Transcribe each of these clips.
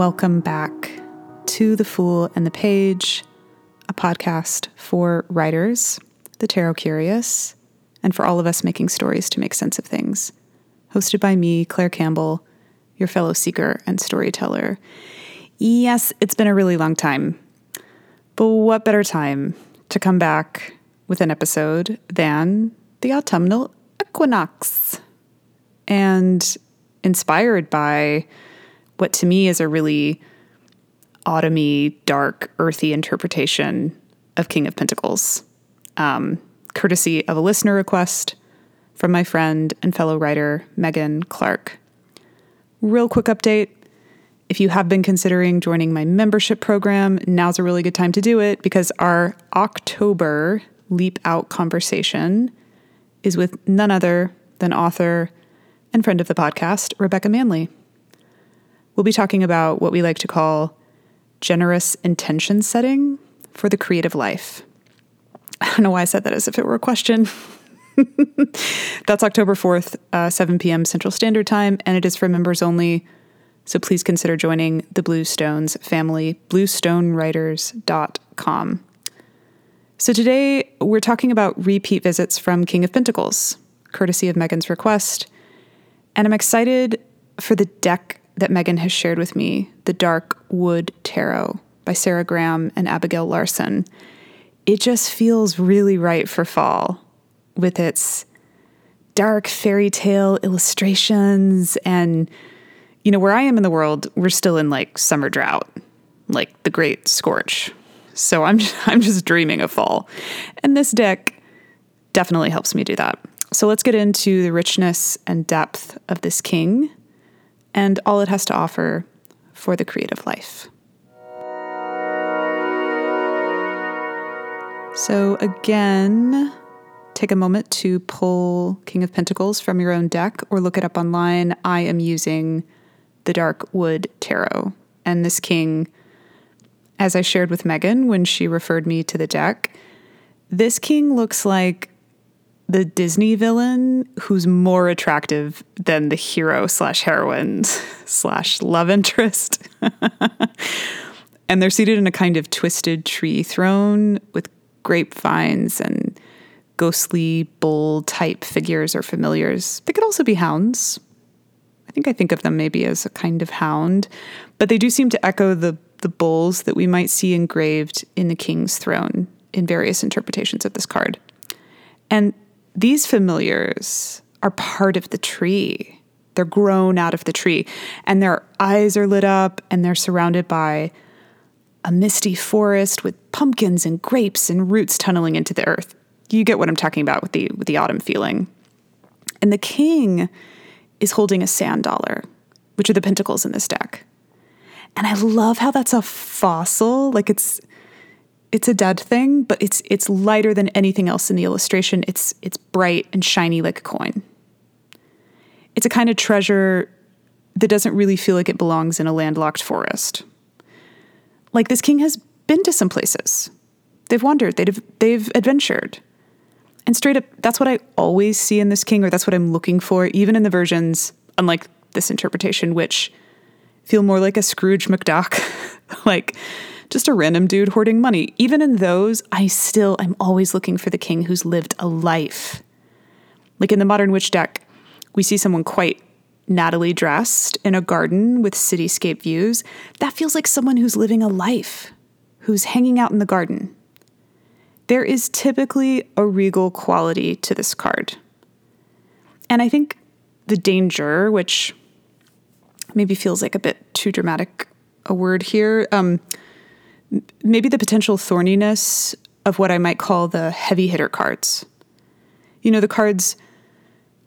Welcome back to The Fool and the Page, a podcast for writers, the tarot curious, and for all of us making stories to make sense of things. Hosted by me, Claire Campbell, your fellow seeker and storyteller. Yes, it's been a really long time, but what better time to come back with an episode than the autumnal equinox? And inspired by what to me is a really autumny, dark, earthy interpretation of King of Pentacles, um, courtesy of a listener request from my friend and fellow writer Megan Clark. Real quick update. If you have been considering joining my membership program, now's a really good time to do it because our October Leap Out conversation is with none other than author and friend of the podcast, Rebekah Manley. We'll be talking about what we like to call generous intention setting for the creative life. I don't know why I said that as if it were a question. That's October 4th, uh, 7 p.m. Central Standard Time, and it is for members only. So please consider joining the Bluestones family, bluestonewriters.com. So today we're talking about repeat visits from King of Pentacles, courtesy of Megan's request. And I'm excited for the deck that Megan has shared with me, The Dark Wood Tarot by Sarah Graham and Abigail Larson. It just feels really right for fall with its dark fairy tale illustrations and you know where I am in the world we're still in like summer drought like the great scorch. So I'm just, I'm just dreaming of fall. And this deck definitely helps me do that. So let's get into the richness and depth of this king and all it has to offer for the creative life. So, again, take a moment to pull King of Pentacles from your own deck or look it up online. I am using the Dark Wood Tarot. And this king, as I shared with Megan when she referred me to the deck, this king looks like the Disney villain who's more attractive than the hero slash heroine slash love interest. and they're seated in a kind of twisted tree throne with grapevines and ghostly bull type figures or familiars. They could also be hounds. I think I think of them maybe as a kind of hound, but they do seem to echo the the bulls that we might see engraved in the king's throne in various interpretations of this card. And these familiars are part of the tree. They're grown out of the tree, and their eyes are lit up, and they're surrounded by a misty forest with pumpkins and grapes and roots tunneling into the earth. You get what I'm talking about with the with the autumn feeling. And the king is holding a sand dollar, which are the pentacles in this deck. And I love how that's a fossil, like it's it's a dead thing, but it's it's lighter than anything else in the illustration. It's it's bright and shiny like a coin. It's a kind of treasure that doesn't really feel like it belongs in a landlocked forest. Like this king has been to some places. They've wandered, they've they've adventured. And straight up, that's what I always see in this king, or that's what I'm looking for, even in the versions, unlike this interpretation, which feel more like a Scrooge McDuck. like just a random dude hoarding money. Even in those, I still, I'm always looking for the king who's lived a life. Like in the Modern Witch deck, we see someone quite nattily dressed in a garden with cityscape views. That feels like someone who's living a life, who's hanging out in the garden. There is typically a regal quality to this card. And I think the danger, which maybe feels like a bit too dramatic a word here, um, maybe the potential thorniness of what I might call the heavy hitter cards. You know, the cards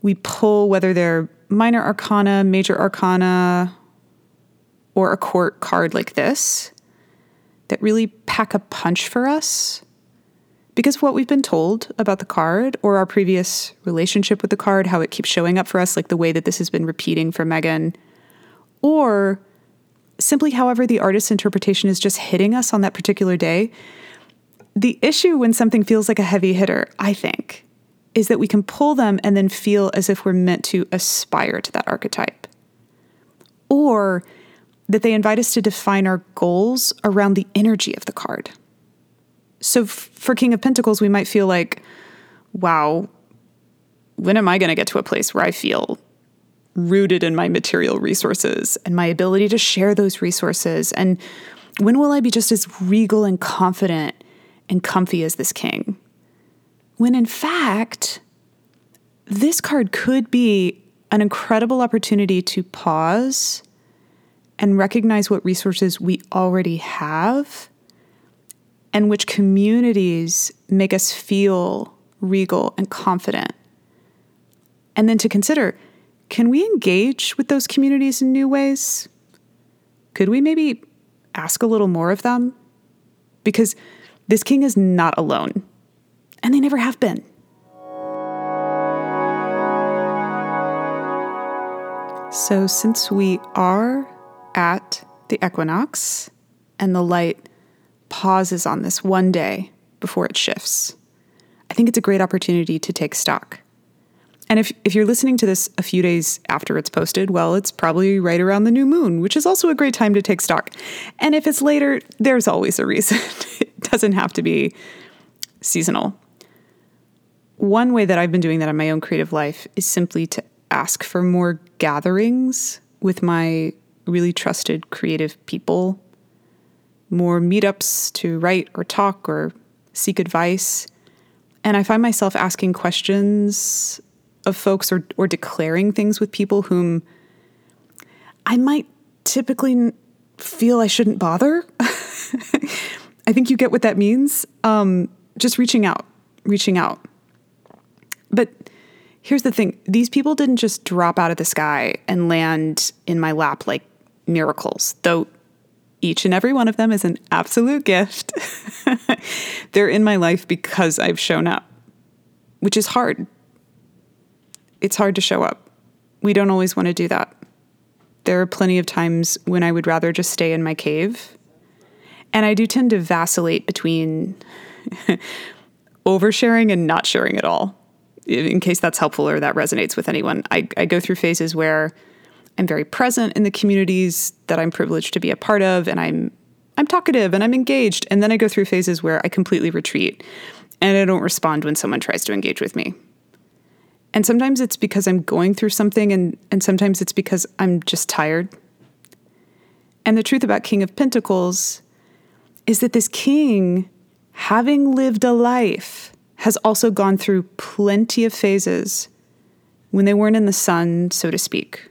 we pull, whether they're minor arcana, major arcana, or a court card like this, that really pack a punch for us. Because what we've been told about the card or our previous relationship with the card, how it keeps showing up for us, like the way that this has been repeating for Megan, or simply, however, the artist's interpretation is just hitting us on that particular day. The issue when something feels like a heavy hitter, I think, is that we can pull them and then feel as if we're meant to aspire to that archetype. Or that they invite us to define our goals around the energy of the card. So f- for King of Pentacles, we might feel like, wow, when am I going to get to a place where I feel rooted in my material resources and my ability to share those resources? And when will I be just as regal and confident and comfy as this king? When in fact, this card could be an incredible opportunity to pause and recognize what resources we already have and which communities make us feel regal and confident. And then to consider can we engage with those communities in new ways? Could we maybe ask a little more of them? Because this king is not alone, and they never have been. So, since we are at the equinox and the light pauses on this one day before it shifts, I think it's a great opportunity to take stock. And if, if you're listening to this a few days after it's posted, well, it's probably right around the new moon, which is also a great time to take stock. And if it's later, there's always a reason. it doesn't have to be seasonal. One way that I've been doing that in my own creative life is simply to ask for more gatherings with my really trusted creative people, more meetups to write or talk or seek advice. And I find myself asking questions of folks or, or declaring things with people whom I might typically feel I shouldn't bother. I think you get what that means. Um, just reaching out, reaching out. But here's the thing these people didn't just drop out of the sky and land in my lap like miracles, though each and every one of them is an absolute gift. They're in my life because I've shown up, which is hard. It's hard to show up. We don't always want to do that. There are plenty of times when I would rather just stay in my cave. And I do tend to vacillate between oversharing and not sharing at all in case that's helpful or that resonates with anyone, I, I go through phases where I'm very present in the communities that I'm privileged to be a part of, and I'm I'm talkative and I'm engaged. And then I go through phases where I completely retreat and I don't respond when someone tries to engage with me. And sometimes it's because I'm going through something, and, and sometimes it's because I'm just tired. And the truth about King of Pentacles is that this king, having lived a life, has also gone through plenty of phases when they weren't in the sun, so to speak,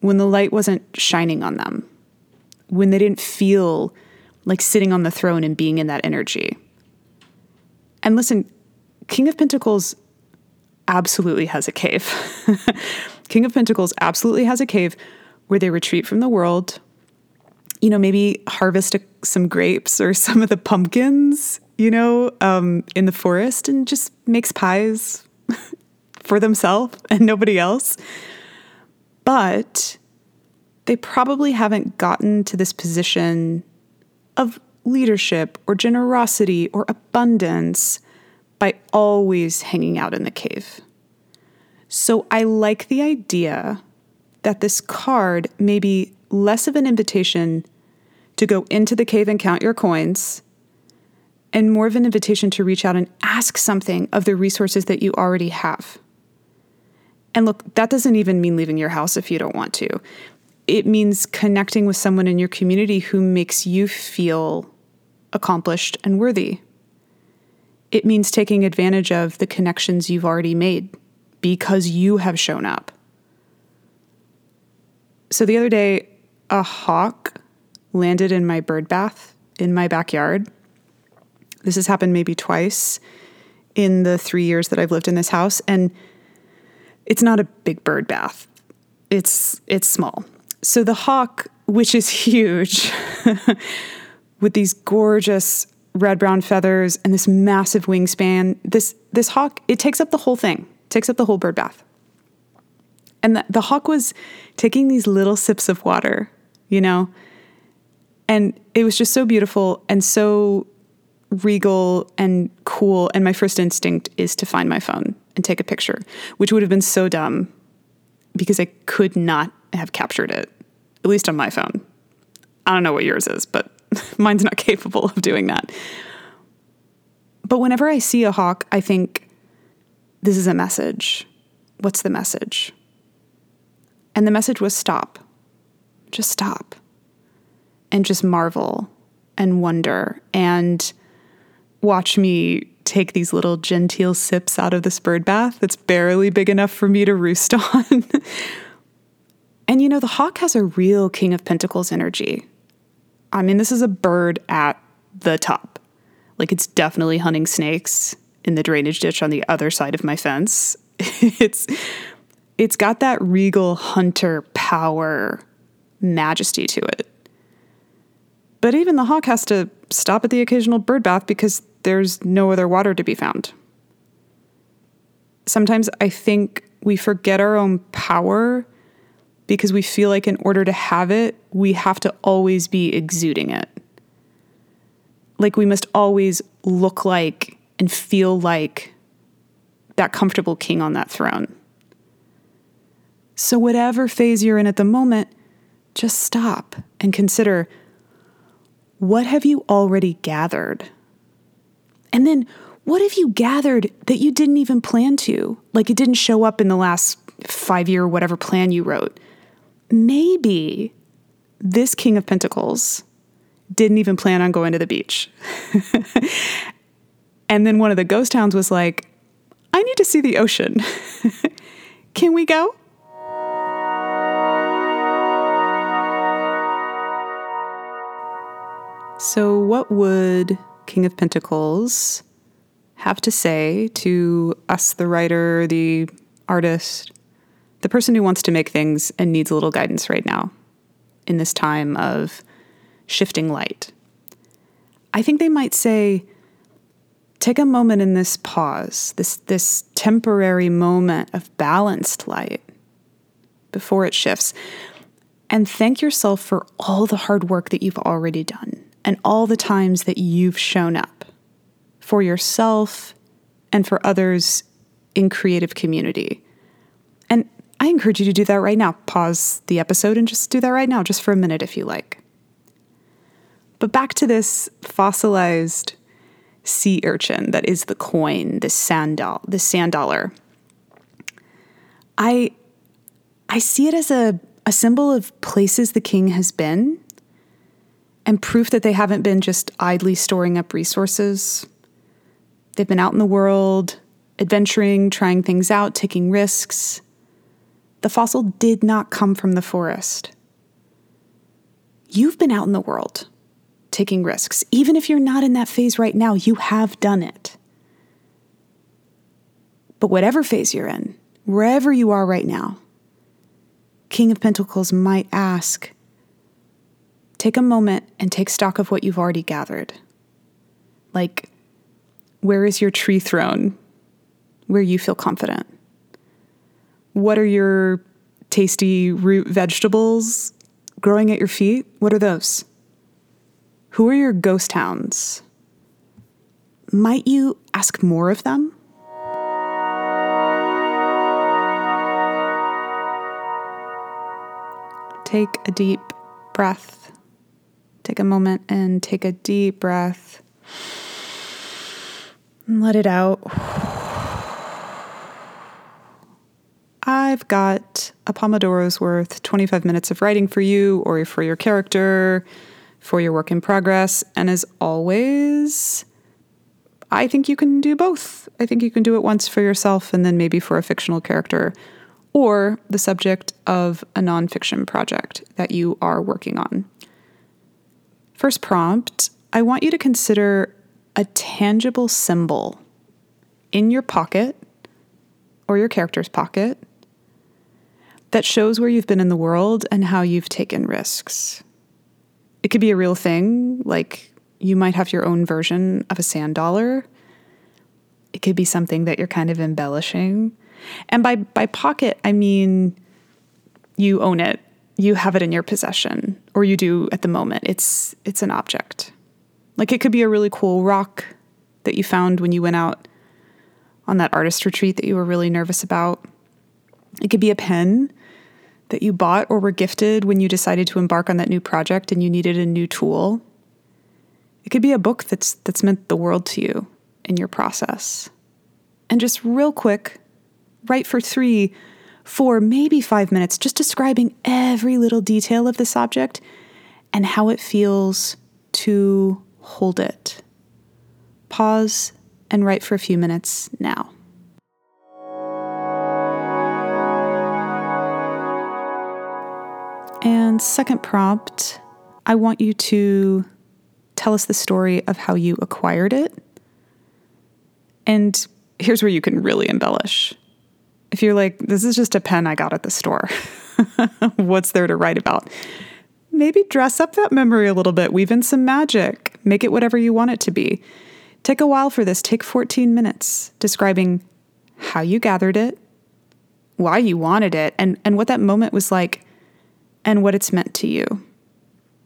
when the light wasn't shining on them, when they didn't feel like sitting on the throne and being in that energy. And listen, King of Pentacles absolutely has a cave. King of Pentacles absolutely has a cave where they retreat from the world. You know, maybe harvest a, some grapes or some of the pumpkins you know, um, in the forest and just makes pies for themselves and nobody else. But they probably haven't gotten to this position of leadership or generosity or abundance by always hanging out in the cave. So I like the idea that this card may be less of an invitation to go into the cave and count your coins and more of an invitation to reach out and ask something of the resources that you already have. And look, that doesn't even mean leaving your house if you don't want to. It means connecting with someone in your community who makes you feel accomplished and worthy. It means taking advantage of the connections you've already made because you have shown up. So the other day, a hawk landed in my bird bath in my backyard this has happened maybe twice in the three years that I've lived in this house, and it's not a big bird bath. It's it's small. So the hawk, which is huge, with these gorgeous red brown feathers and this massive wingspan, this this hawk it takes up the whole thing, takes up the whole bird bath. And the, the hawk was taking these little sips of water, you know, and it was just so beautiful and so regal and cool. And my first instinct is to find my phone and take a picture, which would have been so dumb because I could not have captured it. at least on my phone. I don't know what yours is, but mine's not capable of doing that. But whenever I see a hawk, I think, this is a message. What's the message? And the message was stop. Just stop. And just marvel and wonder and watch me take these little genteel sips out of this bird bath that's barely big enough for me to roost on. and you know, the hawk has a real King of Pentacles energy. I mean, this is a bird at the top. Like, it's definitely hunting snakes in the drainage ditch on the other side of my fence. it's it's got that regal hunter power majesty to it. But even the hawk has to stop at the occasional bird bath because there's no other water to be found. Sometimes I think we forget our own power because we feel like in order to have it, we have to always be exuding it. Like we must always look like and feel like that comfortable king on that throne. So, whatever phase you're in at the moment, just stop and consider what have you already gathered? And then what have you gathered that you didn't even plan to? Like it didn't show up in the last five year whatever plan you wrote. Maybe this King of Pentacles didn't even plan on going to the beach. and then one of the ghost towns was like, I need to see the ocean. Can we go? So, what would King of Pentacles have to say to us, the writer, the artist, the person who wants to make things and needs a little guidance right now in this time of shifting light? I think they might say, take a moment in this pause, this, this temporary moment of balanced light before it shifts, and thank yourself for all the hard work that you've already done and all the times that you've shown up for yourself and for others in creative community. Encourage you to do that right now. Pause the episode and just do that right now, just for a minute if you like. But back to this fossilized sea urchin that is the coin, this sand doll, this sand dollar. I I see it as a, a symbol of places the king has been and proof that they haven't been just idly storing up resources. They've been out in the world, adventuring, trying things out, taking risks. The fossil did not come from the forest. You've been out in the world, taking risks. Even if you're not in that phase right now, you have done it. But whatever phase you're in, wherever you are right now, King of Pentacles might ask take a moment and take stock of what you've already gathered. Like, where is your tree throne where you feel confident? What are your tasty root vegetables growing at your feet? What are those? Who are your ghost hounds? Might you ask more of them? Take a deep breath Take a moment and take a deep breath. And let it out. I've got a Pomodoro's worth 25 minutes of writing for you or for your character, for your work in progress. And as always, I think you can do both. I think you can do it once for yourself and then maybe for a fictional character or the subject of a nonfiction project that you are working on. First prompt I want you to consider a tangible symbol in your pocket or your character's pocket that shows where you've been in the world and how you've taken risks. It could be a real thing, like you might have your own version of a sand dollar. It could be something that you're kind of embellishing. And by, by pocket, I mean you own it you have it in your possession or you do at the moment. It's it's an object. Like it could be a really cool rock that you found when you went out on that artist retreat that you were really nervous about. It could be a pen that you bought or were gifted when you decided to embark on that new project and you needed a new tool. It could be a book that's that's meant the world to you in your process. And just real quick, write for 3, 4, maybe 5 minutes just describing every little detail of this object and how it feels to hold it. Pause and write for a few minutes now. And second prompt, I want you to tell us the story of how you acquired it. And here's where you can really embellish. If you're like, this is just a pen I got at the store, what's there to write about? Maybe dress up that memory a little bit, weave in some magic, make it whatever you want it to be. Take a while for this. Take 14 minutes describing how you gathered it, why you wanted it, and, and what that moment was like, and what it's meant to you.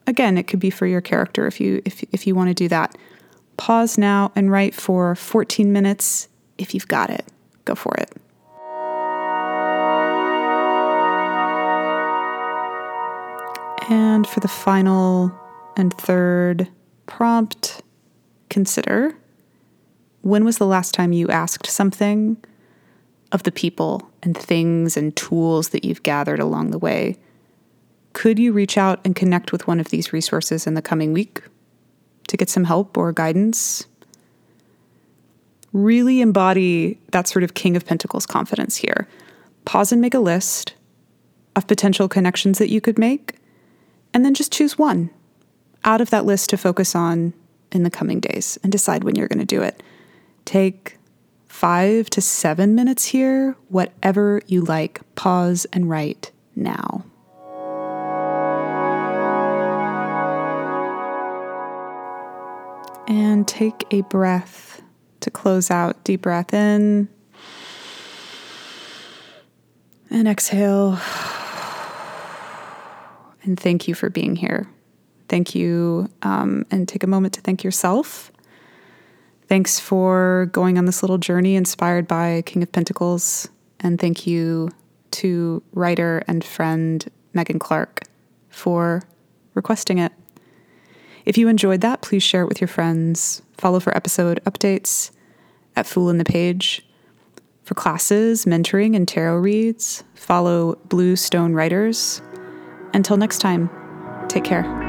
Again, it could be for your character if you if, if you want to do that. Pause now and write for 14 minutes if you've got it. Go for it. And for the final and third prompt, consider when was the last time you asked something of the people and things and tools that you've gathered along the way? Could you reach out and connect with one of these resources in the coming week to get some help or guidance? Really embody that sort of King of Pentacles confidence here. Pause and make a list of potential connections that you could make, and then just choose one out of that list to focus on in the coming days and decide when you're going to do it. Take five to seven minutes here, whatever you like. Pause and write now. And take a breath to close out. Deep breath in and exhale. And thank you for being here. Thank you. Um, and take a moment to thank yourself Thanks for going on this little journey inspired by King of Pentacles. And thank you to writer and friend Megan Clark for requesting it. If you enjoyed that, please share it with your friends. Follow for episode updates at Fool and the Page. For classes, mentoring, and tarot reads, follow Blue Stone Writers. Until next time, take care.